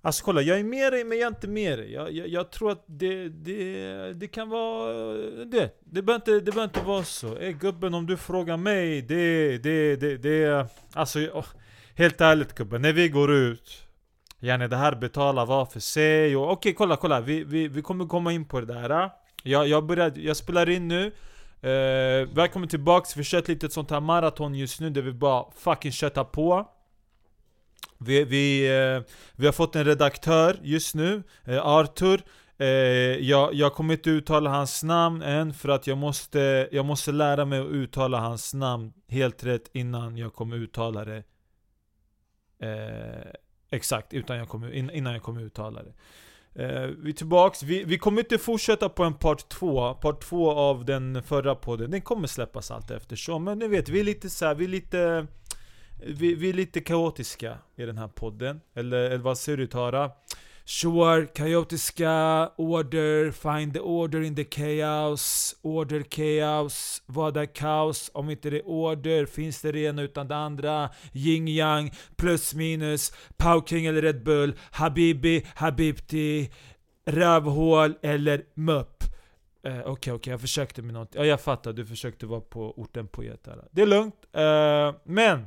Alltså kolla, jag är med dig men jag är inte med dig. Jag, jag, jag tror att det, det, det kan vara... Det, det behöver inte, det behöver inte vara så. Ey gubben, om du frågar mig, det, det, det, det... Alltså, oh, helt ärligt gubben, när vi går ut Yani det här betalar var för sig och okej okay, kolla kolla, vi, vi, vi kommer komma in på det där. Jag, jag, började, jag spelar in nu. Uh, Välkommen tillbaks, vi kör ett litet sånt här maraton just nu där vi bara fucking köttar på vi, vi, eh, vi har fått en redaktör just nu, eh, Arthur eh, jag, jag kommer inte uttala hans namn än för att jag måste, jag måste lära mig att uttala hans namn helt rätt innan jag kommer uttala det Exakt, utan jag kommer, innan jag kommer uttala det. Vi är tillbaks, vi, vi kommer inte fortsätta på en part 2, part 2 av den förra podden, den kommer släppas allt eftersom. Men ni vet, vi är lite så här, vi är lite... Vi, vi är lite kaotiska i den här podden. Eller, eller vad säger du Tara? Sure, kaotiska, order, find the order in the chaos, order chaos, vad är kaos? Om inte det är order, finns det det ena utan det andra? Yin yang, plus minus, Pau King eller Red Bull, Habibi, Habibti, rövhål eller mupp. Eh, okej, uh, okej, okay, okay, jag försökte med något. Ja, jag fattar. Du försökte vara på orten poet här. Det är lugnt. Uh, men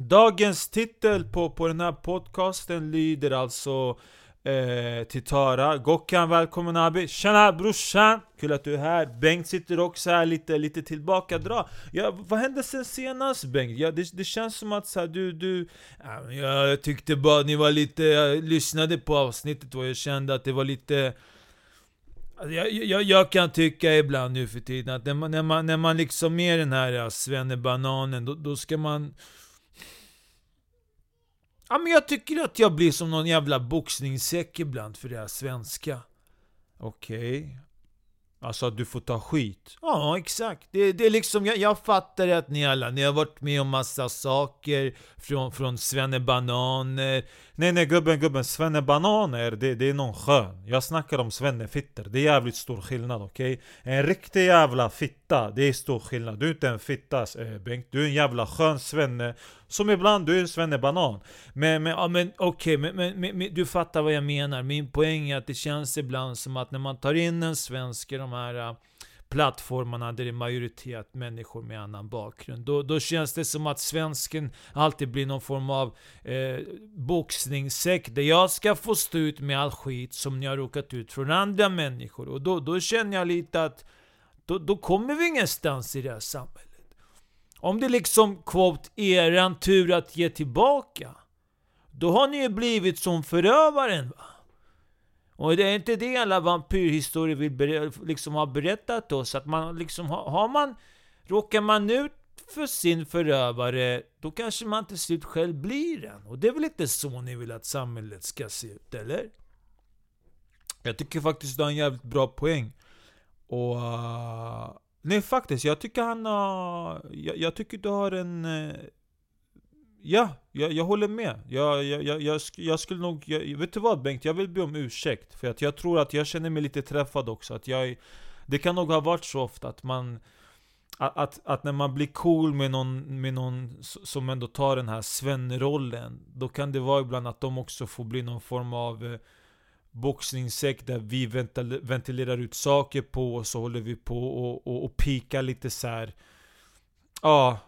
Dagens titel på, på den här podcasten lyder alltså eh, till Tara Gokkan, välkommen Abi! Tjena brorsan! Kul att du är här! Bengt sitter också här lite, lite tillbakadra. ja, Vad hände sen senast Bengt? Ja, det, det känns som att så här, du, du... Ja, jag tyckte bara ni var lite... Jag lyssnade på avsnittet och jag kände att det var lite... Alltså, jag, jag, jag, kan tycka ibland nu för tiden att när man, när man, när man liksom är den här svennebananen, då, då ska man Ja, men jag tycker att jag blir som någon jävla boxningssäck ibland för det här svenska. Okej. Okay. Alltså att du får ta skit? Ja, exakt. Det, det är liksom, jag, jag fattar att ni alla, ni har varit med om massa saker från, från svennebananer. Nej nej gubben gubben, svennebananer det, det är någon skön. Jag snackar om svennefitter. Det är jävligt stor skillnad okej? Okay? En riktig jävla fitta, det är stor skillnad. Du är inte en fitta eh, Bengt, du är en jävla skön svenne. Som ibland, du är en svennebanan. Men, men, ja, men okej, okay, men, men, men, du fattar vad jag menar. Min poäng är att det känns ibland som att när man tar in en svensk i de här eh, plattformarna där det är majoritet människor med annan bakgrund. Då, då känns det som att svensken alltid blir någon form av eh, boxningssäck där jag ska få stå ut med all skit som ni har råkat ut från andra människor. Och då, då känner jag lite att då, då kommer vi ingenstans i det här samhället. Om det liksom, quote, eran tur att ge tillbaka. Då har ni ju blivit som förövaren va? Och det är inte det alla vampyrhistorier vill liksom ha berättat oss. Att man liksom, har man, råkar man ut för sin förövare, då kanske man till slut själv blir den. Och det är väl inte så ni vill att samhället ska se ut, eller? Jag tycker faktiskt du har en jävligt bra poäng. Och... Uh, nej faktiskt, jag tycker han har... Jag, jag tycker du har en... Uh, Ja, jag, jag håller med. Jag, jag, jag, jag, jag skulle nog... Jag, vet du vad Bengt? Jag vill be om ursäkt. För att jag tror att jag känner mig lite träffad också. Att jag, det kan nog ha varit så ofta att man... Att, att, att när man blir cool med någon, med någon som ändå tar den här svennrollen Då kan det vara ibland att de också får bli någon form av eh, boxningssäck där vi ventilerar ut saker på och så håller vi på och, och, och pikar lite så här. Ja,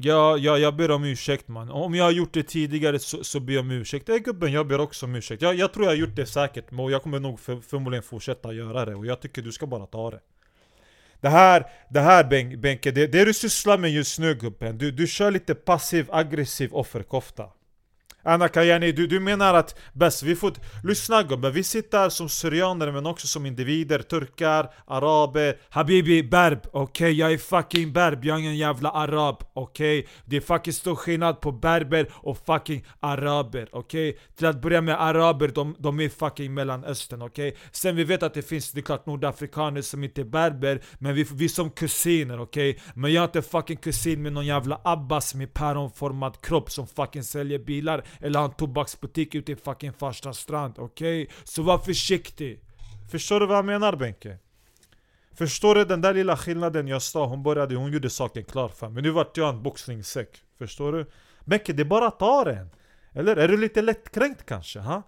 Ja, ja, jag ber om ursäkt man. Om jag har gjort det tidigare så, så ber jag om ursäkt. Ey gubben, jag ber också om ursäkt. Jag, jag tror jag har gjort det säkert, och jag kommer nog för, förmodligen fortsätta göra det. Och jag tycker du ska bara ta det. Det här, det här Benke, det, det du sysslar med just nu gubben, du, du kör lite passiv aggressiv offerkofta. Anna Kajani, du, du menar att bäst, vi får... Lyssna gubben, vi sitter som syrianer men också som individer, turkar, araber Habibi, berb, okej? Okay? Jag är fucking berb, jag är ingen jävla arab, okej? Okay? Det är fucking stor skillnad på berber och fucking araber, okej? Okay? Till att börja med araber, de, de är fucking mellanöstern, okej? Okay? Sen vi vet att det finns, det är klart nordafrikaner som inte är berber, men vi, vi som kusiner, okej? Okay? Men jag är inte fucking kusin med någon jävla abbas med päronformad kropp som fucking säljer bilar eller ha en tobaksbutik ute i fucking Farsta strand, okej? Okay? Så var försiktig! Förstår du vad jag menar Benke? Förstår du den där lilla skillnaden jag sa? Hon började, hon gjorde saken klar för mig. Nu vart jag en boxningssäck. Förstår du? Benke, det är bara att ta den! Eller? Är du lite lättkränkt kanske? Ha?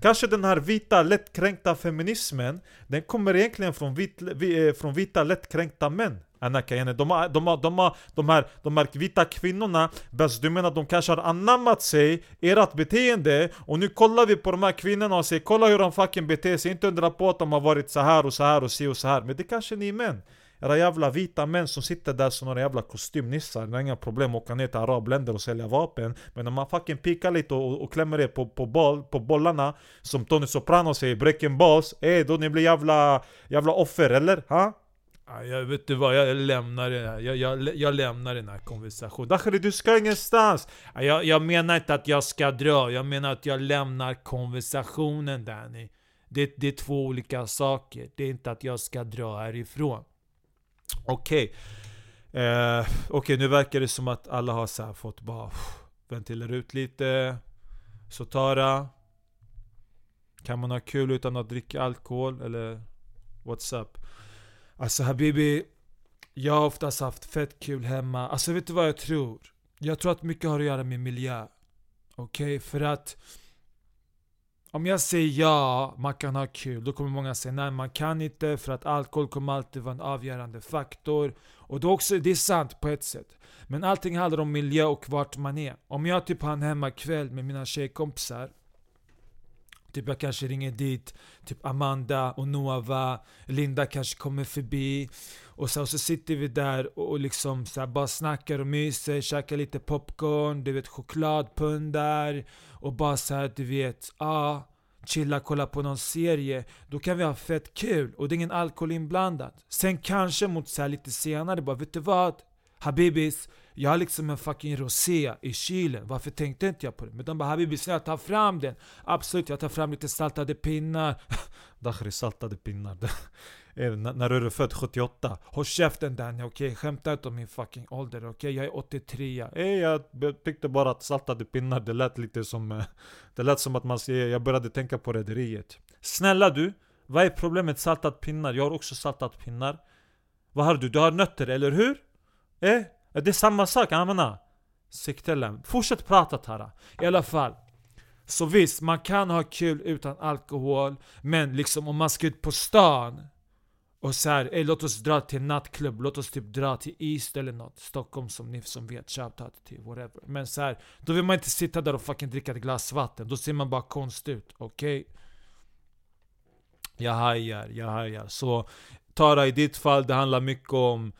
Kanske den här vita lättkränkta feminismen Den kommer egentligen från, vit, vi, eh, från vita lättkränkta män. Anaka de, har, de, har, de, har, de, här, de här vita kvinnorna Bäst du menar de kanske har anammat sig ert beteende Och nu kollar vi på de här kvinnorna och säger Kolla hur de fucking beter sig, inte undra på att de har varit så här och så här och si och så här. Men det kanske ni är män era jävla vita män som sitter där som några jävla kostymnissar, det är inga problem att åka ner till arabländer och sälja vapen Men om man fucking pikar lite och, och klämmer er på, på, boll, på bollarna Som Tony Soprano säger, breaking balls, eh då ni blir jävla, jävla offer eller? Ha? Ja, jag vet du vad, jag lämnar det här. Jag, jag, jag lämnar den här konversationen. Dakhri, du ska ingenstans! Ja, jag, jag menar inte att jag ska dra, jag menar att jag lämnar konversationen Danny. Det, det är två olika saker. Det är inte att jag ska dra härifrån. Okej. Okay. Eh, okay, nu verkar det som att alla har så fått bara ventilera ut lite. Så Tara. Kan man ha kul utan att dricka alkohol? Eller what's up? Alltså Habibi, jag har oftast haft fett kul hemma. Alltså vet du vad jag tror? Jag tror att mycket har att göra med miljö. Okej, okay? för att om jag säger ja, man kan ha kul, då kommer många säga nej man kan inte för att alkohol kommer alltid vara en avgörande faktor. Och det, också, det är sant på ett sätt. Men allting handlar om miljö och vart man är. Om jag typ har en hemmakväll med mina tjejkompisar Typ jag kanske ringer dit, typ Amanda och Nova, Linda kanske kommer förbi. Och så, och så sitter vi där och, liksom så bara snackar och myser, käkar lite popcorn, du vet chokladpundar Och bara så här, du vet, ja ah, chilla, kolla på någon serie. Då kan vi ha fett kul och det är ingen alkohol inblandat Sen kanske mot så lite senare bara, vet du vad? Habibis, jag har liksom en fucking rosé i kylen, varför tänkte inte jag på det? Men de bara Habibi snälla ta fram den! Absolut, jag tar fram lite saltade pinnar Dakhri saltade pinnar När är du född? 78? Håll käften Danny, okej? Okay? Skämta inte om min fucking ålder, okej? Okay? Jag är 83 Ey, jag eh, tyckte bara att saltade pinnar, det lät lite som... Eh, det lät som att man säger, jag började tänka på rederiet Snälla du, vad är problemet Saltade saltat pinnar? Jag har också saltat pinnar Vad har du? Du har nötter, eller hur? Eh? Det är samma sak, amana. Siktellen. Fortsätt prata Tara. I alla fall. Så visst, man kan ha kul utan alkohol, men liksom om man ska ut på stan och så här, ey, låt oss dra till nattklubb, låt oss typ dra till East eller något Stockholm som ni som vet, shoutout till whatever Men så här, då vill man inte sitta där och fucking dricka ett glas vatten, då ser man bara konstig ut, okej? Okay? Jag hajar, jag hajar Så Tara i ditt fall, det handlar mycket om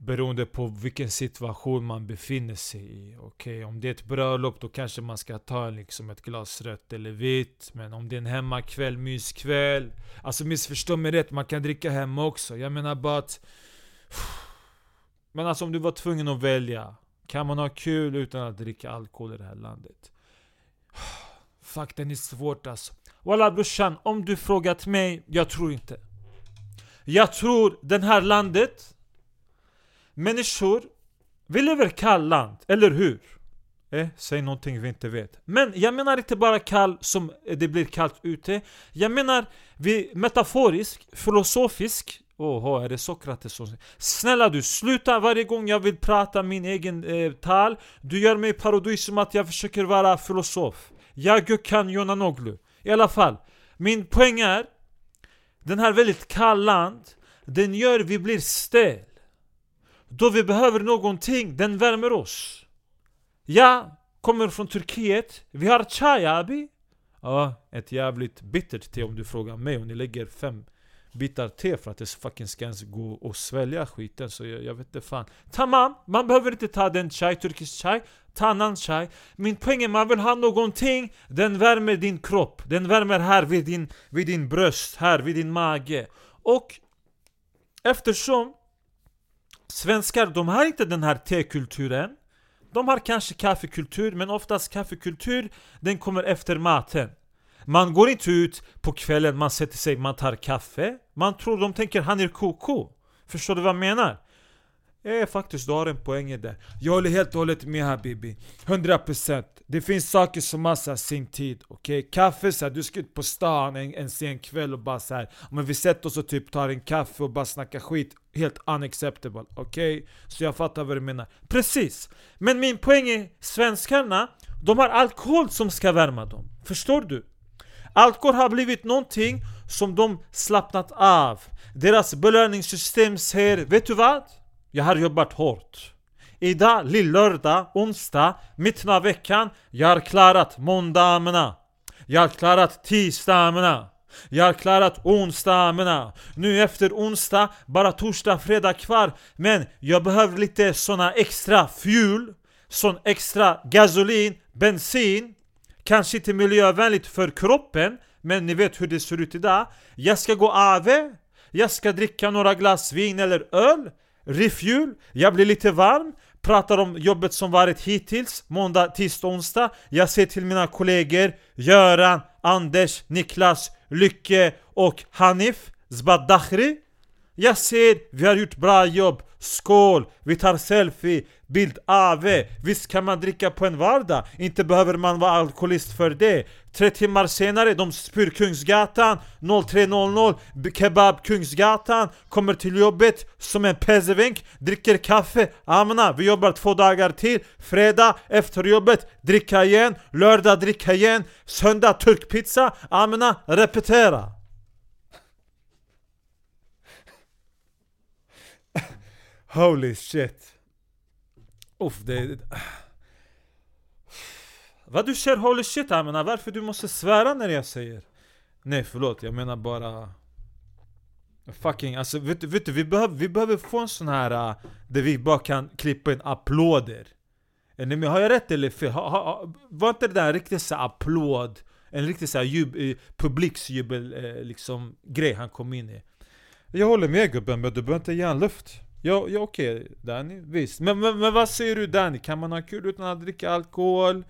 Beroende på vilken situation man befinner sig i. Okej, okay, om det är ett bröllop då kanske man ska ta liksom ett glas rött eller vitt. Men om det är en hemmakväll, myskväll. Alltså missförstå mig rätt, man kan dricka hemma också. Jag menar bara att... Men alltså om du var tvungen att välja. Kan man ha kul utan att dricka alkohol i det här landet? Fuck, den är svårt alltså. Walla brorsan, om du frågat mig, jag tror inte. Jag tror den här landet Människor, vi lever i land, eller hur? Eh, säg någonting vi inte vet. Men jag menar inte bara kall som det blir kallt ute. Jag menar vi metaforisk, filosofisk. Åh, är det Sokrates som Snälla du, sluta varje gång jag vill prata min egen eh, tal. Du gör mig parodi som att jag försöker vara filosof. Jag kan Noglu. I alla fall, min poäng är Den här väldigt kall land, den gör vi blir stel. Då vi behöver någonting, den värmer oss. Jag kommer från Turkiet, vi har chai abi. Ja, ett jävligt bittert te om du frågar mig. Och ni lägger fem bitar te för att det fucking ska ens gå och svälja skiten. Så jag, jag vet inte fan. Tamam, man behöver inte ta den chai, turkisk chai. Ta annan chai. Min poäng är man vill ha någonting, den värmer din kropp. Den värmer här vid din, vid din bröst, här vid din mage. Och eftersom Svenskar, de har inte den här tekulturen. De har kanske kaffekultur, men oftast kaffekultur Den kommer efter maten. Man går inte ut på kvällen, man sätter sig, man tar kaffe. Man tror, de tänker han är koko. Förstår du vad jag menar? Eh faktiskt, du har en poäng där Jag håller helt och hållet med Habibi 100% det finns saker som har sin tid, okej? Okay? Kaffe så här, du ska ut på stan en, en sen kväll och bara så här, Men vi sätter oss och typ tar en kaffe och bara snackar skit Helt unacceptable, okej? Okay? Så jag fattar vad du menar Precis! Men min poäng är, svenskarna De har alkohol som ska värma dem. Förstår du? Alkohol har blivit någonting som de slappnat av. Deras belöningssystem säger, vet du vad? Jag har jobbat hårt. Idag, lillördag, onsdag, mitten av veckan, jag har klarat måndagarna. Jag har klarat tisdagarna. Jag har klarat onsdagarna. Nu efter onsdag, bara torsdag, fredag kvar. Men jag behöver lite såna extra fuel, sån extra gasolin, bensin. Kanske inte miljövänligt för kroppen, men ni vet hur det ser ut idag. Jag ska gå AV, jag ska dricka några glas vin eller öl, refuel, jag blir lite varm, pratar om jobbet som varit hittills, måndag, tisdag, onsdag. Jag säger till mina kollegor Göran, Anders, Niklas, Lycke och Hanif Zbadakhri. Jag ser, vi har gjort bra jobb, skål, vi tar selfie, bild AV Visst kan man dricka på en vardag, inte behöver man vara alkoholist för det. Tre timmar senare, de spyr Kungsgatan. 03.00 Kebab Kungsgatan. Kommer till jobbet som en pezevink, Dricker kaffe, amna, vi jobbar två dagar till. Fredag, efter jobbet, dricka igen. Lördag, dricka igen. Söndag, turkpizza, amna, repetera. Holy shit Uff, det... Vad du kör holy shit jag menar, varför du måste svära när jag säger? Nej förlåt, jag menar bara... Fucking, alltså vet, vet du, vi behöver, vi behöver få en sån här uh, där vi bara kan klippa in applåder Nej men har jag rätt eller fel? Ha, ha, var inte det där en riktig så applåd? En riktig så jub, eh, publiksjubel eh, liksom grej han kom in i Jag håller med gubben, men du behöver inte ge en luft Ja, ja okej okay, Danny, visst. Men, men, men vad säger du Danny? Kan man ha kul utan att dricka alkohol?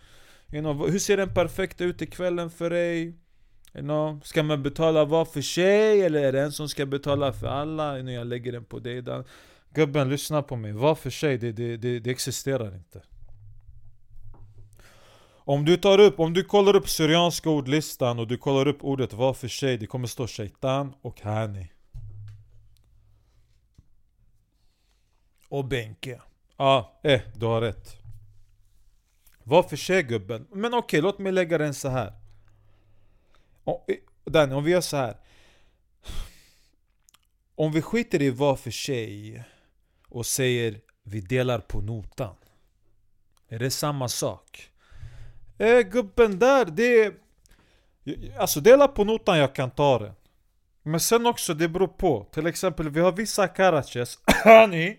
You know, hur ser den perfekta ut i kvällen för dig? You know, ska man betala var för sig? Eller är det en som ska betala för alla? You know, jag lägger den på dig Danny. Gubben, lyssna på mig. Var för sig, det, det, det, det existerar inte. Om du tar upp, om du kollar upp Syrianska ordlistan och du kollar upp ordet var för sig, det kommer stå shaitan och hani. Och Benke. Ja, eh, du har rätt. Var för sig gubben. Men okej, okay, låt mig lägga den så här. Eh, Danny, om vi gör så här. Om vi skiter i var för sig och säger vi delar på notan. Är det samma sak? Eh gubben där, det är... Alltså dela på notan, jag kan ta den. Men sen också, det beror på. Till exempel, vi har vissa karaches, hörni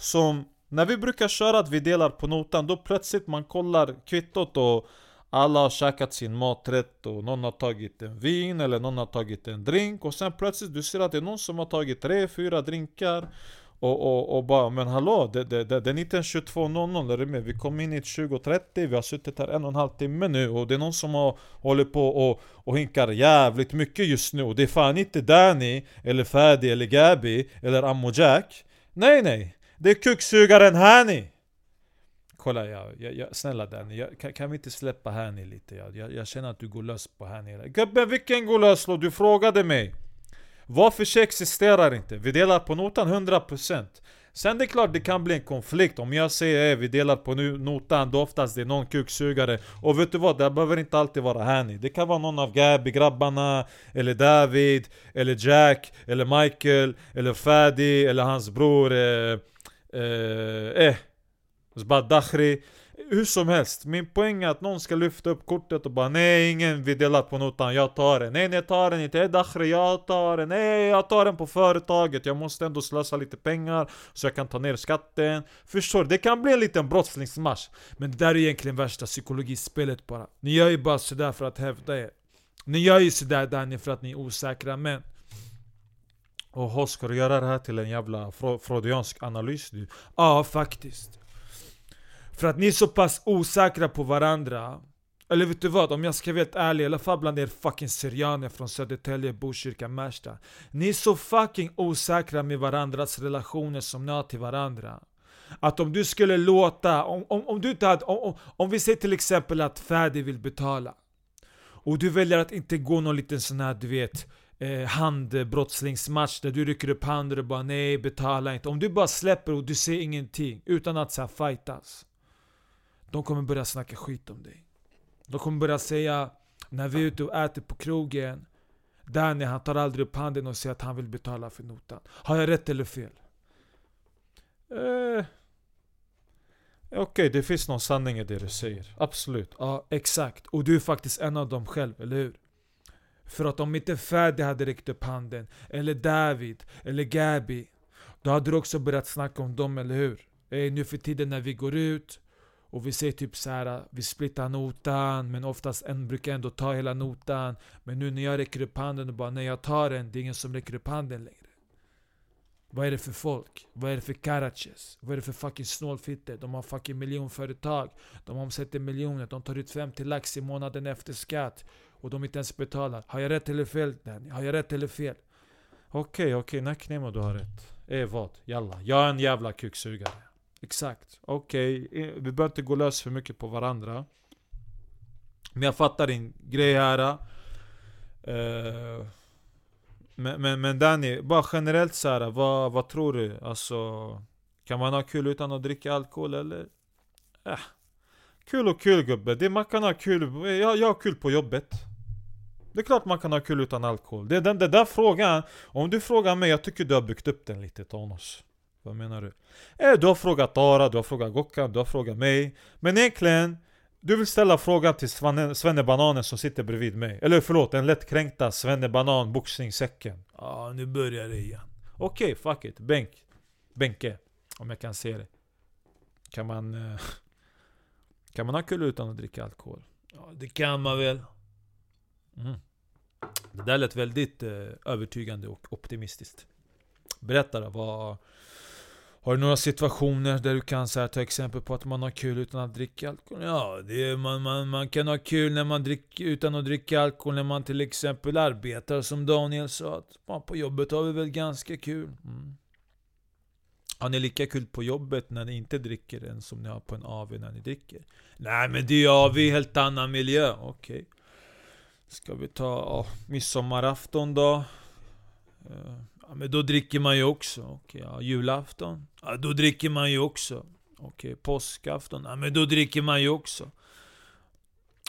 som när vi brukar köra att vi delar på notan, då plötsligt man kollar kvittot och alla har käkat sin maträtt och någon har tagit en vin eller någon har tagit en drink och sen plötsligt du ser att det är någon som har tagit tre, fyra drinkar och, och, och bara men hallå, det, det, det, det är inte ens 22.00 är du med? Vi kom in i 20.30, vi har suttit här en och en halv timme nu och det är någon som har håller på och, och hinkar jävligt mycket just nu och det är fan inte Danny, eller Fadi, eller Gabi, eller Ammo Jack Nej nej! Det är kuksugaren Hani! Kolla, jag, jag, jag, snälla Danny, jag, kan, kan vi inte släppa Hani lite? Jag, jag, jag känner att du går lös på Hani. Gubben, vilken går lös då? Du frågade mig! Varför sig existerar inte? Vi delar på notan 100% Sen det är klart det kan bli en konflikt om jag säger att vi delar på notan då oftast det är någon kuksugare Och vet du vad? Det behöver inte alltid vara Hani. Det kan vara någon av Gabi, grabbarna Eller David Eller Jack Eller Michael Eller Fadi Eller hans bror eh, eh, eh Dakhri. hur som helst, min poäng är att någon ska lyfta upp kortet och bara Nej ingen vill dela på notan, jag tar den. Nej nej jag tar den inte, eh, Dakhri jag tar den. Nej jag tar den på företaget, jag måste ändå slösa lite pengar Så jag kan ta ner skatten. Förstår du? Det kan bli en liten brottslingsmarsch. Men det där är egentligen värsta psykologispelet bara. Ni gör ju bara sådär för att hävda er. Ni gör ju sådär Danny för att ni är osäkra men Åh, ska du göra det här till en jävla freudiansk analys nu? Ja, faktiskt. För att ni är så pass osäkra på varandra. Eller vet du vad? Om jag ska vara helt ärlig, i alla fall bland er fucking syrianer från Södertälje, Botkyrka, Märsta. Ni är så fucking osäkra med varandras relationer som ni har till varandra. Att om du skulle låta, om, om, om du inte hade, om, om, om vi säger till exempel att Fadi vill betala. Och du väljer att inte gå någon liten sån här du vet eh, handbrottslingsmatch där du rycker upp handen och bara nej, betala inte. Om du bara släpper och du ser ingenting utan att så fightas. De kommer börja snacka skit om dig. De kommer börja säga, när vi är ute och äter på krogen, Danny han tar aldrig upp handen och säger att han vill betala för notan. Har jag rätt eller fel? Eh, Okej, okay, det finns någon sanning i det du säger. Absolut. Ja, exakt. Och du är faktiskt en av dem själv, eller hur? För att om inte Fadi hade räckt upp handen, eller David, eller Gabi, då hade du också börjat snacka om dem, eller hur? Ey, nu för tiden när vi går ut, och vi säger typ så här, vi splittar notan, men oftast en brukar ändå ta hela notan. Men nu när jag räcker upp handen och bara, när jag tar den, det är ingen som räcker upp handen längre. Vad är det för folk? Vad är det för karaches? Vad är det för fucking snålfitter? De har fucking miljonföretag. De omsätter miljoner. De tar ut 50 lax i månaden efter skatt. Och de inte ens betalar. Har jag rätt eller fel Danny? Har jag rätt eller fel? Okej, okay, okej. Okay. Nacknemo du har rätt. Eh vad? Jalla. Jag är en jävla kuksugare. Exakt. Okej, okay. Vi behöver inte gå lös för mycket på varandra. Men jag fattar din grej här. Uh, men, men, men Danny, bara generellt så här, vad, vad tror du? Alltså, kan man ha kul utan att dricka alkohol eller? Äh. Kul och kul gubbe, det man kan ha kul, jag, jag har kul på jobbet det är klart man kan ha kul utan alkohol. Det är den, den där frågan, om du frågar mig, jag tycker du har byggt upp den lite Thanos Vad menar du? Eh, du har frågat Tara, du har frågat Gokkan, du har frågat mig. Men egentligen du vill ställa frågan till Svenne Bananen som sitter bredvid mig. Eller förlåt, den lättkränkta Svenne Banan boxningssäcken. Ja, ah, nu börjar det igen. Okej, okay, fuck it. Bänk Bänke Om jag kan se det. Kan man... Eh, kan man ha kul utan att dricka alkohol? Ja, det kan man väl mm. Det där lät väldigt eh, övertygande och optimistiskt Berätta då, vad... Har du några situationer där du kan så här, ta exempel på att man har kul utan att dricka alkohol? Ja, det är, man, man, man kan ha kul när man drick, utan att dricka alkohol när man till exempel arbetar som Daniel sa. Att man på jobbet har vi väl ganska kul. Mm. Har ni lika kul på jobbet när ni inte dricker än som ni har på en AV när ni dricker? Nej men det är AV i helt annan miljö. Okej. Okay. Ska vi ta oh, midsommarafton då? Uh, Ja, men då dricker man ju också. Okej, ja, julafton? Ja, då dricker man ju också. Okej, påskafton? Ja, men då dricker man ju också.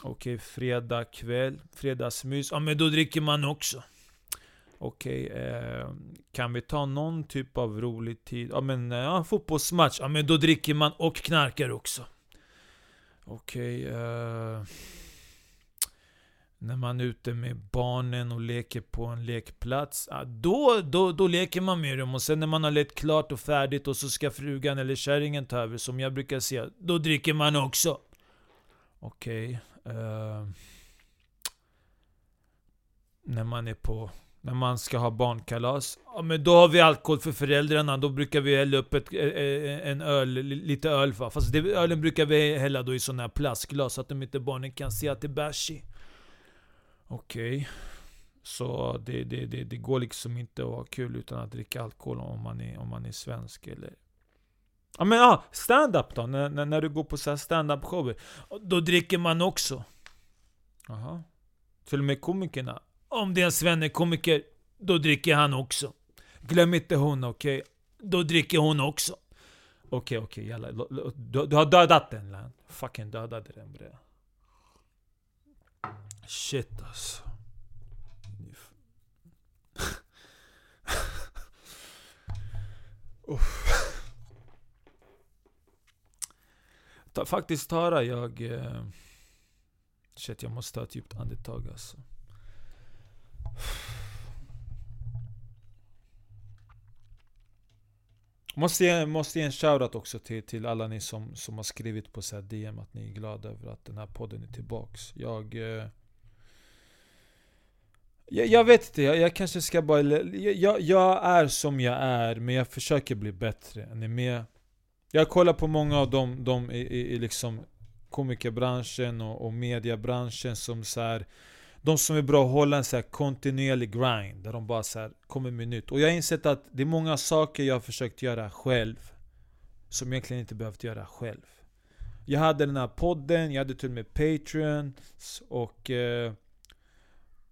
Okej, fredag kväll, fredagsmys? Ja, men då dricker man också. Okej, eh, kan vi ta någon typ av rolig tid? Ja men, eh, ja, fotbollsmatch? Ja men då dricker man och knarkar också. Okej, eh... När man är ute med barnen och leker på en lekplats. Då, då, då leker man med dem. Och sen när man har lekt klart och färdigt och så ska frugan eller kärringen ta över, som jag brukar säga. Då dricker man också. Okej. Okay, uh, när man är på... När man ska ha barnkalas. Ja men då har vi alkohol för föräldrarna. Då brukar vi hälla upp ett, eh, eh, en öl, lite öl va. Fast det, ölen brukar vi hälla då i sådana här plastglas. Så att de inte barnen kan se att det är bärs i. Okej. Okay. Så det, det, det, det, går liksom inte att ha kul utan att dricka alkohol om man är, om man är svensk eller... Ja men ja, stand-up då? När, när, när, du går på så stand-up shower. Då dricker man också. Aha. Till och med komikerna. Om det är en svennekomiker, då dricker han också. Glöm inte hon, okej? Okay? Då dricker hon också. Okej, okay, okej, okay, Du, du har dödat den, land. Fucking dödade den bre. Shit alltså. Ta, faktiskt Tara, jag... Eh, shit, jag måste ta ett djupt andetag alltså. Måste ge, måste ge en shoutout också till, till alla ni som, som har skrivit på så DM att ni är glada över att den här podden är tillbaks. Jag... Eh, jag, jag vet inte, jag, jag, kanske ska bara... Jag, jag är som jag är, men jag försöker bli bättre. Är ni med? Jag kollar på många av dem, de i, i, i liksom komikerbranschen och, och mediebranschen som så här, de som är bra att hålla en så här kontinuerlig grind, där de bara så här kommer med nytt. Och jag har insett att det är många saker jag har försökt göra själv, som jag egentligen inte behövt göra själv. Jag hade den här podden, jag hade till och med Patreons. och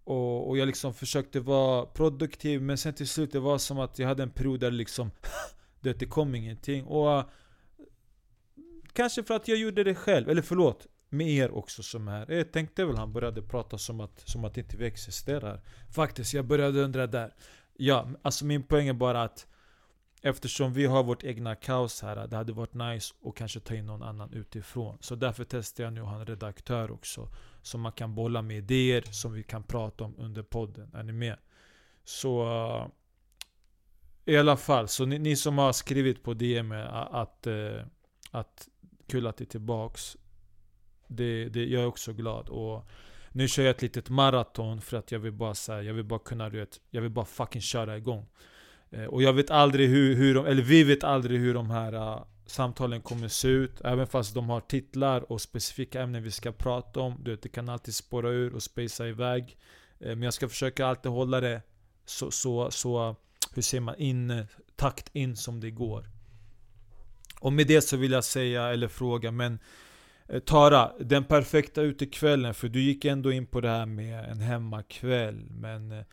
och, och jag liksom försökte vara produktiv men sen till slut det var som att jag hade en period där liksom det kom ingenting. Och eh, kanske för att jag gjorde det själv, eller förlåt, med er också som är här. Jag tänkte väl han började prata som att, som att inte vi existerar. Faktiskt, jag började undra där. Ja, alltså min poäng är bara att Eftersom vi har vårt egna kaos här, det hade varit nice att kanske ta in någon annan utifrån. Så därför testar jag nu att ha en redaktör också. Som man kan bolla med idéer som vi kan prata om under podden. Är ni med? Så... I alla fall, så ni, ni, som har skrivit på DM att, att, att kul att det är tillbaks. Det, det, jag är också glad. Och nu kör jag ett litet maraton för att jag vill bara säga, jag vill bara kunna, du vet, jag vill bara fucking köra igång. Eh, och jag vet aldrig hur, hur de, eller vi vet aldrig hur de här uh, samtalen kommer se ut. Även fast de har titlar och specifika ämnen vi ska prata om. Du vet, det kan alltid spåra ur och spacea iväg. Eh, men jag ska försöka alltid hålla det så, så, så hur säger man, in, takt in som det går. Och med det så vill jag säga, eller fråga, men Eh, Tara, den perfekta utekvällen, för du gick ändå in på det här med en hemmakväll. Men eh,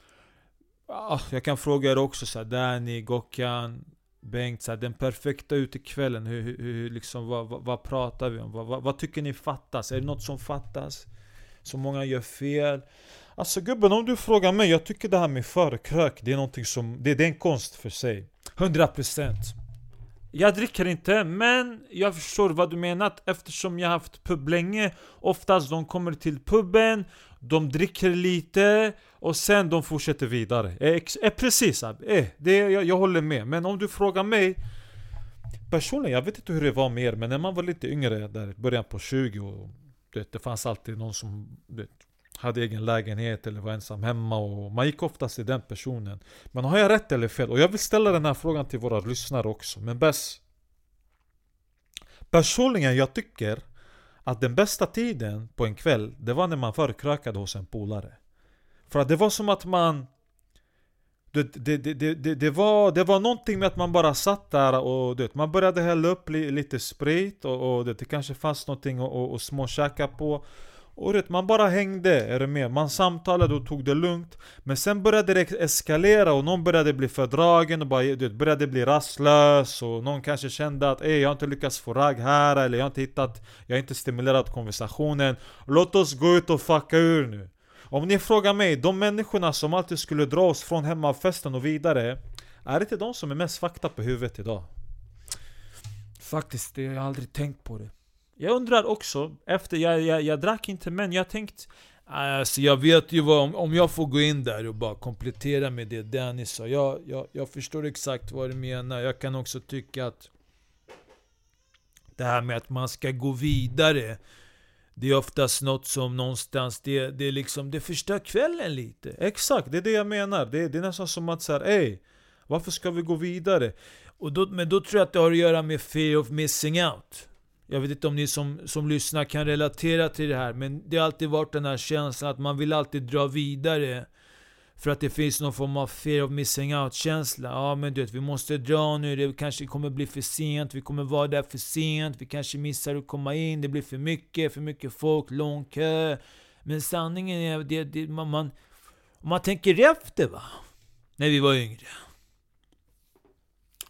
Ah, jag kan fråga er också så här, Danny, Gokkan, Bengt, så här, den perfekta utekvällen, hur, hur, hur, liksom, vad, vad, vad, pratar vi om? Vad, vad, vad, tycker ni fattas? Är det något som fattas? Så många gör fel? Alltså gubben, om du frågar mig, jag tycker det här med förkrök, det är någonting som, det, det är en konst för sig 100% jag dricker inte, men jag förstår vad du menar eftersom jag haft pub länge Oftast de kommer till puben, de dricker lite och sen de fortsätter vidare. Eh, eh, precis, eh, det, jag, jag håller med. Men om du frågar mig Personligen, jag vet inte hur det var med er, men när man var lite yngre, där början på 20 och det, det fanns alltid någon som det, hade egen lägenhet eller var ensam hemma och man gick oftast till den personen. Men har jag rätt eller fel? Och jag vill ställa den här frågan till våra lyssnare också, men bäst Personligen, jag tycker att den bästa tiden på en kväll, det var när man förkrökade hos en polare. För att det var som att man... Det, det, det, det, det, var, det var någonting med att man bara satt där och det, man började hälla upp li, lite sprit och, och det, det kanske fanns någonting att, att småkäka på. Och vet, man bara hängde, är du med? Man samtalade och tog det lugnt Men sen började det eskalera och någon började bli fördragen och bara, vet, började bli rastlös Och någon kanske kände att Ey, jag har inte lyckats få ragg här eller jag har inte hittat Jag har inte stimulerat konversationen Låt oss gå ut och fucka ur nu Om ni frågar mig, de människorna som alltid skulle dra oss från hemmafesten och vidare Är det inte de som är mest fakta på huvudet idag? Faktiskt, jag har aldrig tänkt på det jag undrar också, efter, jag, jag, jag drack inte men jag tänkt Alltså jag vet ju vad, om, om jag får gå in där och bara komplettera med det Dennis sa jag, jag, jag förstår exakt vad du menar, jag kan också tycka att Det här med att man ska gå vidare Det är oftast något som någonstans, det, det, liksom, det förstör kvällen lite. Exakt, det är det jag menar, det, det är nästan som att säga Ey, varför ska vi gå vidare? Och då, men då tror jag att det har att göra med fear of missing out jag vet inte om ni som, som lyssnar kan relatera till det här, men det har alltid varit den här känslan att man vill alltid dra vidare. För att det finns någon form av fear of missing out-känsla. Ja men du vet, vi måste dra nu, det kanske kommer bli för sent, vi kommer vara där för sent, vi kanske missar att komma in, det blir för mycket, för mycket folk, lång kö. Men sanningen är, det, det, man, man, om man tänker efter va, när vi var yngre.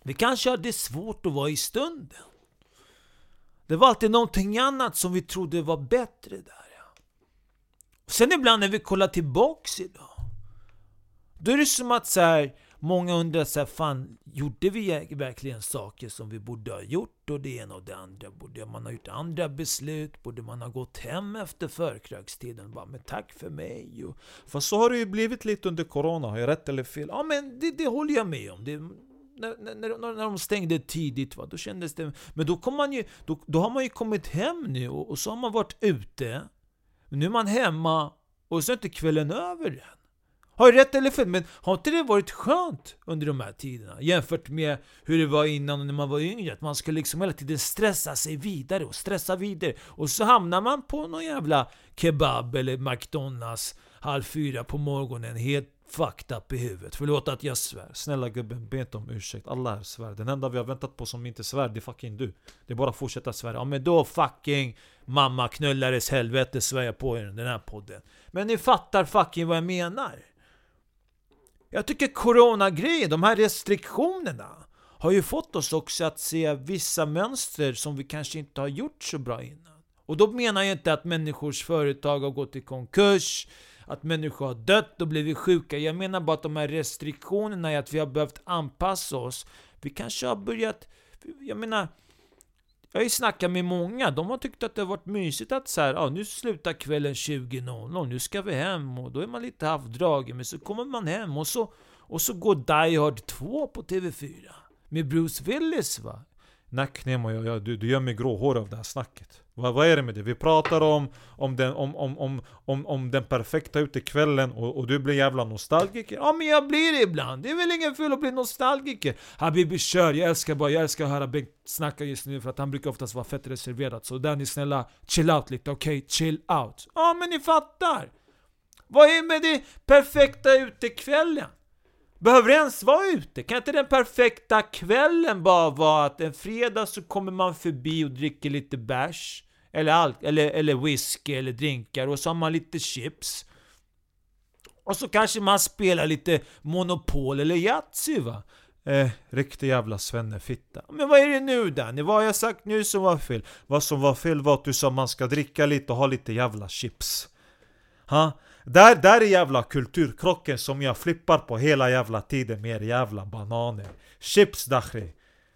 Vi kanske hade svårt att vara i stunden. Det var alltid någonting annat som vi trodde var bättre där. Ja. Sen ibland när vi kollar tillbaks idag. Då är det som att så här, många undrar så här, fan, gjorde vi e-, verkligen saker som vi borde ha gjort? Och det ena och det andra. Borde man ha gjort andra beslut? Borde man ha gått hem efter förkrökstiden? Bara, men tack för mig. Och, fast så har det ju blivit lite under Corona, har jag rätt eller fel? Ja men det, det håller jag med om. Det, när, när, när, när de stängde tidigt, va, då kändes det... Men då, kom man ju, då, då har man ju kommit hem nu och, och så har man varit ute. Nu är man hemma och så är inte kvällen över än. Har jag rätt eller fel? Men har inte det varit skönt under de här tiderna? Jämfört med hur det var innan när man var yngre. Att man skulle liksom hela tiden stressa sig vidare och stressa vidare. Och så hamnar man på någon jävla kebab eller McDonalds halv fyra på morgonen helt fucked up i huvudet. Förlåt att jag svär. Snälla gubben, be inte om ursäkt. Alla här svär. Den enda vi har väntat på som inte svär, det är fucking du. Det är bara att fortsätta svära. Ja men då fucking mamma knullares helvete svär jag på er den här podden. Men ni fattar fucking vad jag menar. Jag tycker coronagrejen, de här restriktionerna har ju fått oss också att se vissa mönster som vi kanske inte har gjort så bra innan. Och då menar jag inte att människors företag har gått i konkurs, att människor har dött och blivit sjuka. Jag menar bara att de här restriktionerna är att vi har behövt anpassa oss. Vi kanske har börjat... Jag menar... Jag har ju snackat med många, de har tyckt att det har varit mysigt att så här, ja, nu slutar kvällen 20.00, nu ska vi hem och då är man lite halvdragen, men så kommer man hem och så, och så går Die Hard 2 på TV4. Med Bruce Willis va? Nack Nemo, jag, jag, du, du gör mig gråhårig av det här snacket. Vad, vad är det med det? Vi pratar om, om, den, om, om, om, om, om den perfekta utekvällen och, och du blir jävla nostalgiker. Ja men jag blir det ibland, det är väl ingen fel att bli nostalgiker. Habibi kör, jag älskar bara, jag älskar att höra Bengt snacka just nu för att han brukar oftast vara fett reserverad. Så där ni snälla, chill out lite, okej? Okay? Chill out. Ja men ni fattar! Vad är med det perfekta utekvällen? Behöver det ens vara ute? Kan inte den perfekta kvällen bara vara att en fredag så kommer man förbi och dricker lite bärs? Eller, eller, eller whisky eller drinkar och så har man lite chips. Och så kanske man spelar lite Monopol eller Yatzy va? Eh, riktig jävla svennefitta. Men vad är det nu Danny? Vad har jag sagt nu som var fel? Vad som var fel var att du sa man ska dricka lite och ha lite jävla chips. Ha? Där, där är jävla kulturkrocken som jag flippar på hela jävla tiden med er jävla bananer. Chips Dakhri.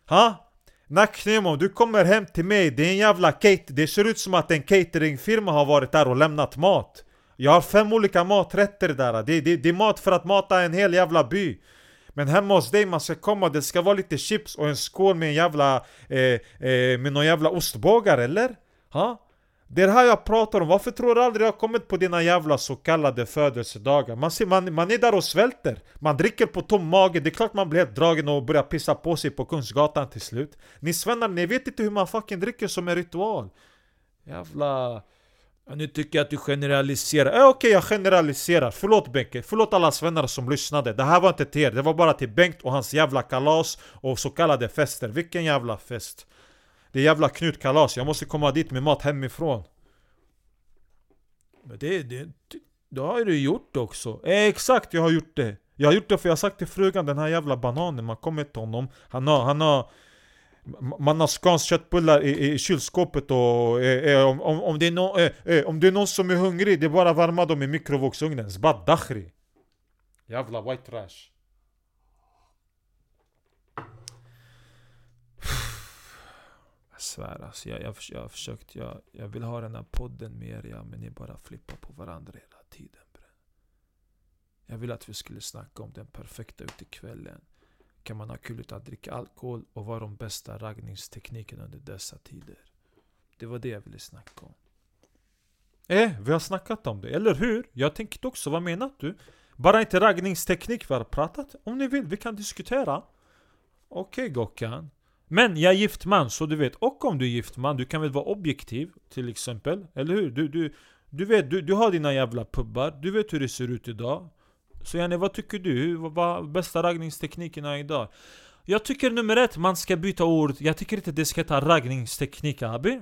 Ha? Nacknemo, du kommer hem till mig, det är en jävla kate Det ser ut som att en cateringfirma har varit där och lämnat mat. Jag har fem olika maträtter där, det, det, det är mat för att mata en hel jävla by. Men hemma hos dig, man ska komma, det ska vara lite chips och en skål med en jävla... Eh, eh, med någon jävla ostbågar eller? Ha? Det är det här jag pratar om, varför tror du aldrig jag kommit på dina jävla så kallade födelsedagar? Man, ser, man, man är där och svälter, man dricker på tom mage, det är klart man blir helt dragen och börjar pissa på sig på Kungsgatan till slut Ni svennar, ni vet inte hur man fucking dricker som en ritual Jävla... Ja, nu tycker jag att du generaliserar. Äh, Okej, okay, jag generaliserar. Förlåt Benke. Förlåt alla svennar som lyssnade. Det här var inte till er. Det var bara till Bengt och hans jävla kalas och så kallade fester. Vilken jävla fest. Det är jävla knutkalas, jag måste komma dit med mat hemifrån. Men det, det, det har du gjort också. Eh, Exakt, jag har gjort det. Jag har gjort det för jag har sagt till frugan, den här jävla bananen, man kommer till honom. Han har, han har man har Scans köttbullar i, i kylskåpet och eh, eh, om, om, om, det är no, eh, eh, om det är någon som är hungrig, det är bara att värma dem i mikrovågsugnen. Zbad dachri. Jävla white trash. Svär alltså. Jag, jag, jag har försökt, jag, jag vill ha den här podden med er ja, men ni bara flippar på varandra hela tiden bre. Jag vill att vi skulle snacka om den perfekta utekvällen. Kan man ha kul utan att dricka alkohol och vara de bästa raggningsteknikerna under dessa tider. Det var det jag ville snacka om. Eh, vi har snackat om det, eller hur? Jag tänkte också, vad menar du? Bara inte raggningsteknik vi har pratat Om ni vill, vi kan diskutera Okej okay, Gockan men jag är gift man, så du vet. Och om du är gift man, du kan väl vara objektiv till exempel? Eller hur? Du, du, du vet, du, du har dina jävla pubbar, du vet hur det ser ut idag. Så Janne, vad tycker du? Vad är bästa raggningsteknikerna idag? Jag tycker nummer ett, man ska byta ord. Jag tycker inte det ska heta raggningsteknik abi.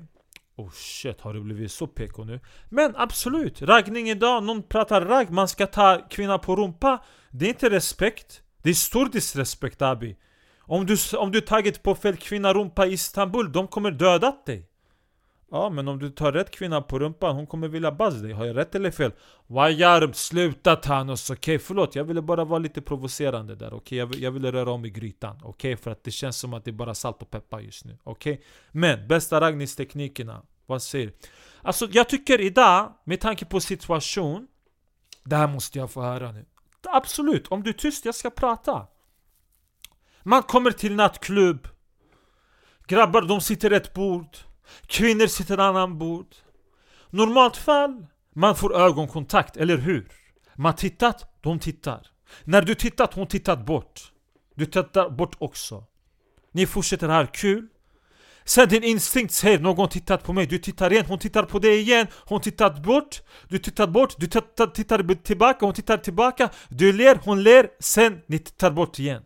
Oh shit, har du blivit så PK nu? Men absolut, raggning idag, någon pratar ragg, man ska ta kvinna på rumpa. Det är inte respekt. Det är stor disrespekt abi. Om du, om du tagit på fel kvinna rumpa i Istanbul, de kommer dödat dig Ja men om du tar rätt kvinna på rumpan, hon kommer vilja buzz dig, har jag rätt eller fel? Wajarm, sluta Thanos, okej okay, förlåt jag ville bara vara lite provocerande där, okej? Okay? Jag, jag ville röra om i grytan, okej? Okay? För att det känns som att det är bara salt och peppar just nu, okej? Okay? Men, bästa raggningsteknikerna, vad säger du? Alltså jag tycker idag, med tanke på situation Det här måste jag få höra nu Absolut, om du är tyst, jag ska prata man kommer till nattklubb. Grabbar de sitter ett bord. Kvinnor sitter ett annat bord. Normalt fall Man får ögonkontakt, eller hur? Man tittat, de tittar. När du tittat, hon tittat bort. Du tittar bort också. Ni fortsätter här, kul. Sen din instinkt säger någon tittat på mig, du tittar igen, hon tittar på dig igen. Hon tittar bort, du tittar bort, du tittar, tittar tillbaka, hon tittar tillbaka. Du ler, hon ler, sen ni tittar bort igen.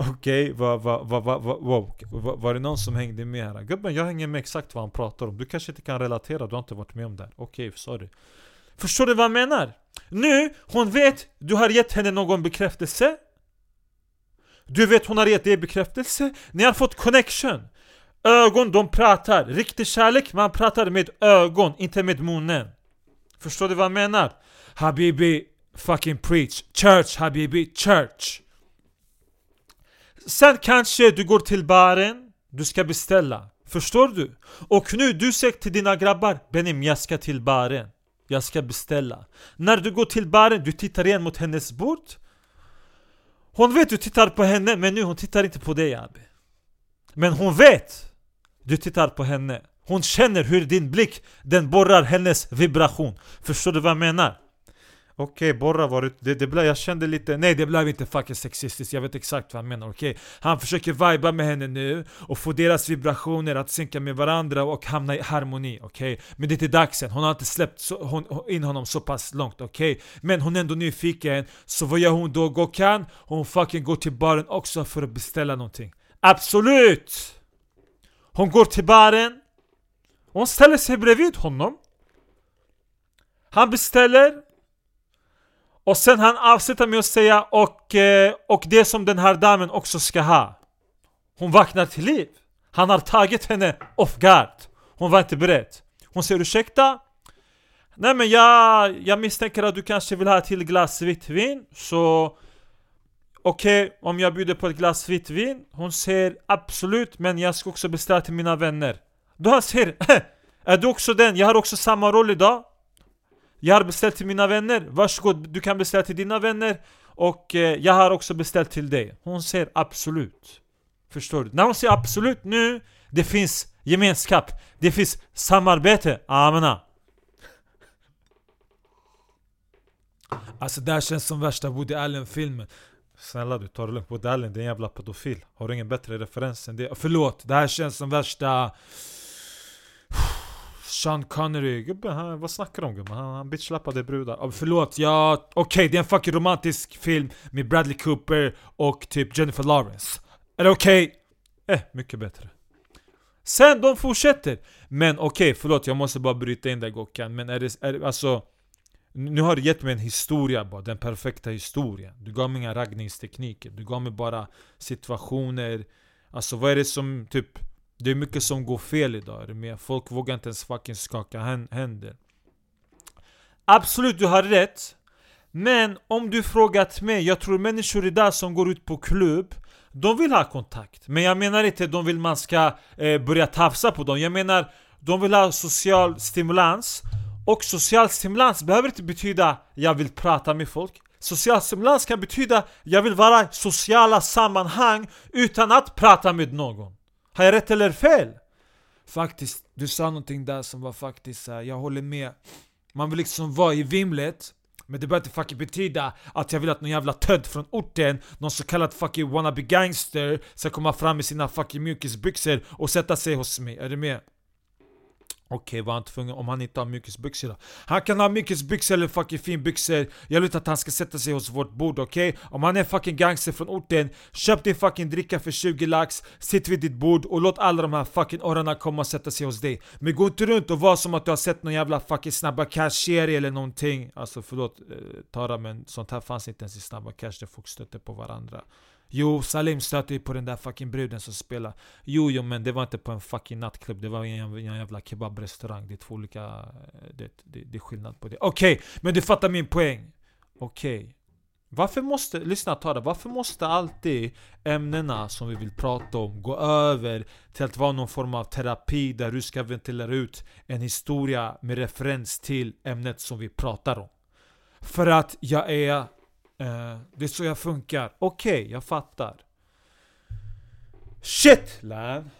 Okej, okay, var, var, var, var, wow. va, var det någon som hängde med här? Gubben, jag hänger med exakt vad han pratar om. Du kanske inte kan relatera, du har inte varit med om det Okej, okay, sorry. Förstår du vad jag menar? Nu, hon vet, du har gett henne någon bekräftelse. Du vet hon har gett dig bekräftelse, ni har fått connection Ögon, de pratar. Riktig kärlek, man pratar med ögon, inte med munnen Förstår du vad jag menar? Habibi, fucking preach Church habibi, church Sen kanske du går till baren, du ska beställa. Förstår du? Och nu du säger till dina grabbar. Benim jag ska till baren. Jag ska beställa. När du går till baren, du tittar igen mot hennes bord. Hon vet du tittar på henne men nu hon tittar inte på dig Abi. Men hon vet Du tittar på henne. Hon känner hur din blick den borrar hennes vibration. Förstår du vad jag menar? Okej, okay, borra var det, det, blev, jag kände lite, nej det blev inte fucking sexistiskt, jag vet exakt vad han menar, okej? Okay? Han försöker viba med henne nu och få deras vibrationer att synka med varandra och hamna i harmoni, okej? Okay? Men det är inte dags än, hon har inte släppt så, hon, in honom så pass långt, okej? Okay? Men hon är ändå nyfiken, så vad gör hon då? Går kan? Hon fucking går till baren också för att beställa någonting Absolut! Hon går till baren, hon ställer sig bredvid honom Han beställer och sen han avslutar med att säga och, eh, och det som den här damen också ska ha. Hon vaknar till liv. Han har tagit henne off guard. Hon var inte beredd. Hon säger ursäkta? Nej men jag, jag misstänker att du kanske vill ha ett till glas vitt vin Så Okej, okay, om jag bjuder på ett glas vitt vin. Hon säger absolut men jag ska också beställa till mina vänner. Då han säger Är du också den? Jag har också samma roll idag jag har beställt till mina vänner, varsågod du kan beställa till dina vänner. Och eh, jag har också beställt till dig. Hon säger absolut. Förstår du? När hon säger absolut nu Det finns gemenskap. Det finns samarbete, amena Alltså det här känns som värsta Woody Allen-filmen. Snälla du, ta det lugnt. Woody Allen det är en jävla pedofil. Har du ingen bättre referens än det? Förlåt, det här känns som värsta Sean Connery, gubben han, vad snackar du om gubben? Han, han bitchlappade brudar. Oh, förlåt, ja... Okej, okay, det är en fucking romantisk film med Bradley Cooper och typ Jennifer Lawrence. Är det okej? Okay? Eh, mycket bättre. Sen de fortsätter. Men okej, okay, förlåt jag måste bara bryta in där Gokan, Men är det, är, alltså... Nu har du gett mig en historia bara, den perfekta historien. Du gav mig inga raggningstekniker. Du gav mig bara situationer. Alltså vad är det som typ det är mycket som går fel idag, är du med? Folk vågar inte ens fucking skaka händer. Absolut, du har rätt. Men om du frågat mig, jag tror människor idag som går ut på klubb De vill ha kontakt. Men jag menar inte att de vill man ska eh, börja tafsa på dem. Jag menar, de vill ha social stimulans. Och social stimulans behöver inte betyda jag vill prata med folk. Social stimulans kan betyda jag vill vara i sociala sammanhang utan att prata med någon har jag rätt eller fel? Faktiskt, du sa någonting där som var faktiskt såhär, jag håller med Man vill liksom vara i vimlet men det behöver inte fucking betyda att jag vill att någon jävla tönt från orten, någon så kallad fucking wannabe gangster ska komma fram med sina fucking mjukisbyxor och sätta sig hos mig, är du med? Okej, okay, var han tvungen om han inte har mjukisbyxor då? Han kan ha mjukisbyxor eller fucking finbyxor Jag vill inte att han ska sätta sig hos vårt bord, okej? Okay? Om han är fucking gangster från orten Köp din fucking dricka för 20 lax Sitt vid ditt bord och låt alla de här fucking orrarna komma och sätta sig hos dig Men gå inte runt och var som att du har sett någon jävla fucking Snabba Cash-serie eller någonting Alltså förlåt eh, Tara men sånt här fanns inte ens i Snabba Cash där folk stötte på varandra Jo, Salim stötte ju på den där fucking bruden som spelar. Jo, jo men det var inte på en fucking nattklubb. Det var i en, en jävla kebabrestaurang. Det är två olika... Eh, det, det, det är skillnad på det. Okej, okay, men du fattar min poäng. Okej. Okay. Varför måste, lyssna Tara, varför måste alltid ämnena som vi vill prata om gå över till att vara någon form av terapi där du ska ventilera ut en historia med referens till ämnet som vi pratar om? För att jag är Uh, det är så jag funkar. Okej, okay, jag fattar. Shit lad!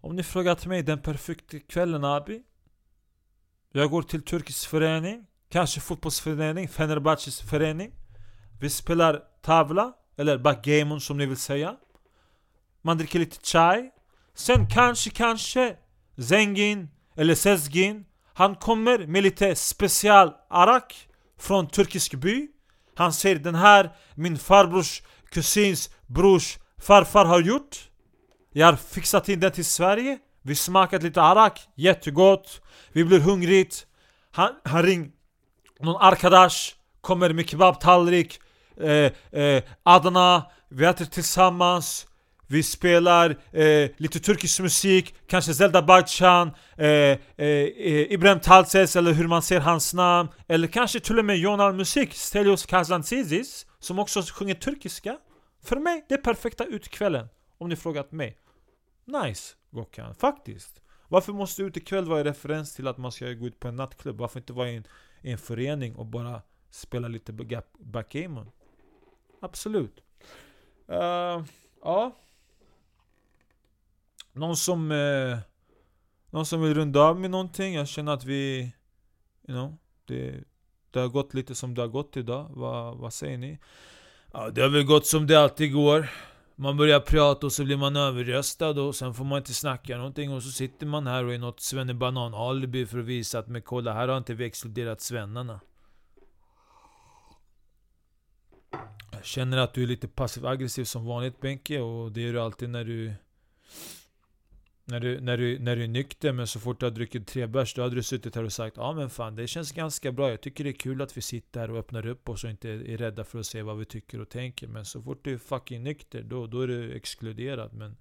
Om ni frågat mig den perfekta kvällen Abi Jag går till turkisk förening Kanske fotbollsförening, Fenerbahçes förening Vi spelar tavla Eller backgammon som ni vill säga Man dricker lite chai Sen kanske, kanske Zengin Eller Sezgin han kommer med lite special arak från turkisk by. Han säger den här min farbrors kusins brors farfar har gjort. Jag har fixat in den till Sverige. Vi smakat lite arak, jättegott. Vi blir hungrigt. Han, han ring någon arkadash. Kommer med kebabtallrik, eh, eh, Adana, vi äter tillsammans, vi spelar eh, lite turkisk musik, kanske Zelda Bagcan, eh, eh, eh, Ibrahim Talses eller hur man ser hans namn, eller kanske till och med Jonar Musik, Stelios Kazantzidis som också sjunger turkiska. För mig, det är perfekta utkvällen, om ni frågat mig. Nice, Gokan, faktiskt. Varför måste utekväll vara en referens till att man ska gå ut på en nattklubb? Varför inte vara i en, i en förening och bara spela lite backgammon? Absolut. Uh. Någon som... Eh, någon som vill runda av med någonting? Jag känner att vi... You know, det, det har gått lite som det har gått idag. Va, vad säger ni? Ja, det har väl gått som det alltid går. Man börjar prata och så blir man överröstad och sen får man inte snacka någonting och så sitter man här och är något svennebanan-alibi för att visa att men kolla, här har inte vi exkluderat svennarna. Jag känner att du är lite passiv aggressiv som vanligt Benke och det är du alltid när du när du, när, du, när du är nykter, men så fort du har druckit tre bärs, då hade du suttit här och sagt Ja men fan, det känns ganska bra. Jag tycker det är kul att vi sitter här och öppnar upp oss och inte är rädda för att se vad vi tycker och tänker. Men så fort du är fucking nykter, då, då är du exkluderad. Men,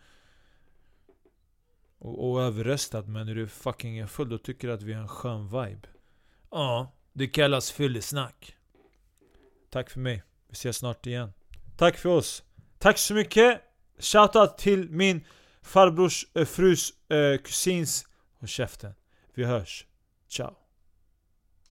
och, och överröstad. Men när du fucking är full, då tycker du att vi har en skön vibe. Ja, det kallas fyllesnack. Tack för mig. Vi ses snart igen. Tack för oss. Tack så mycket. Shoutout till min farbrors eh, frus eh, kusins... Håll käften. Vi hörs. Ciao.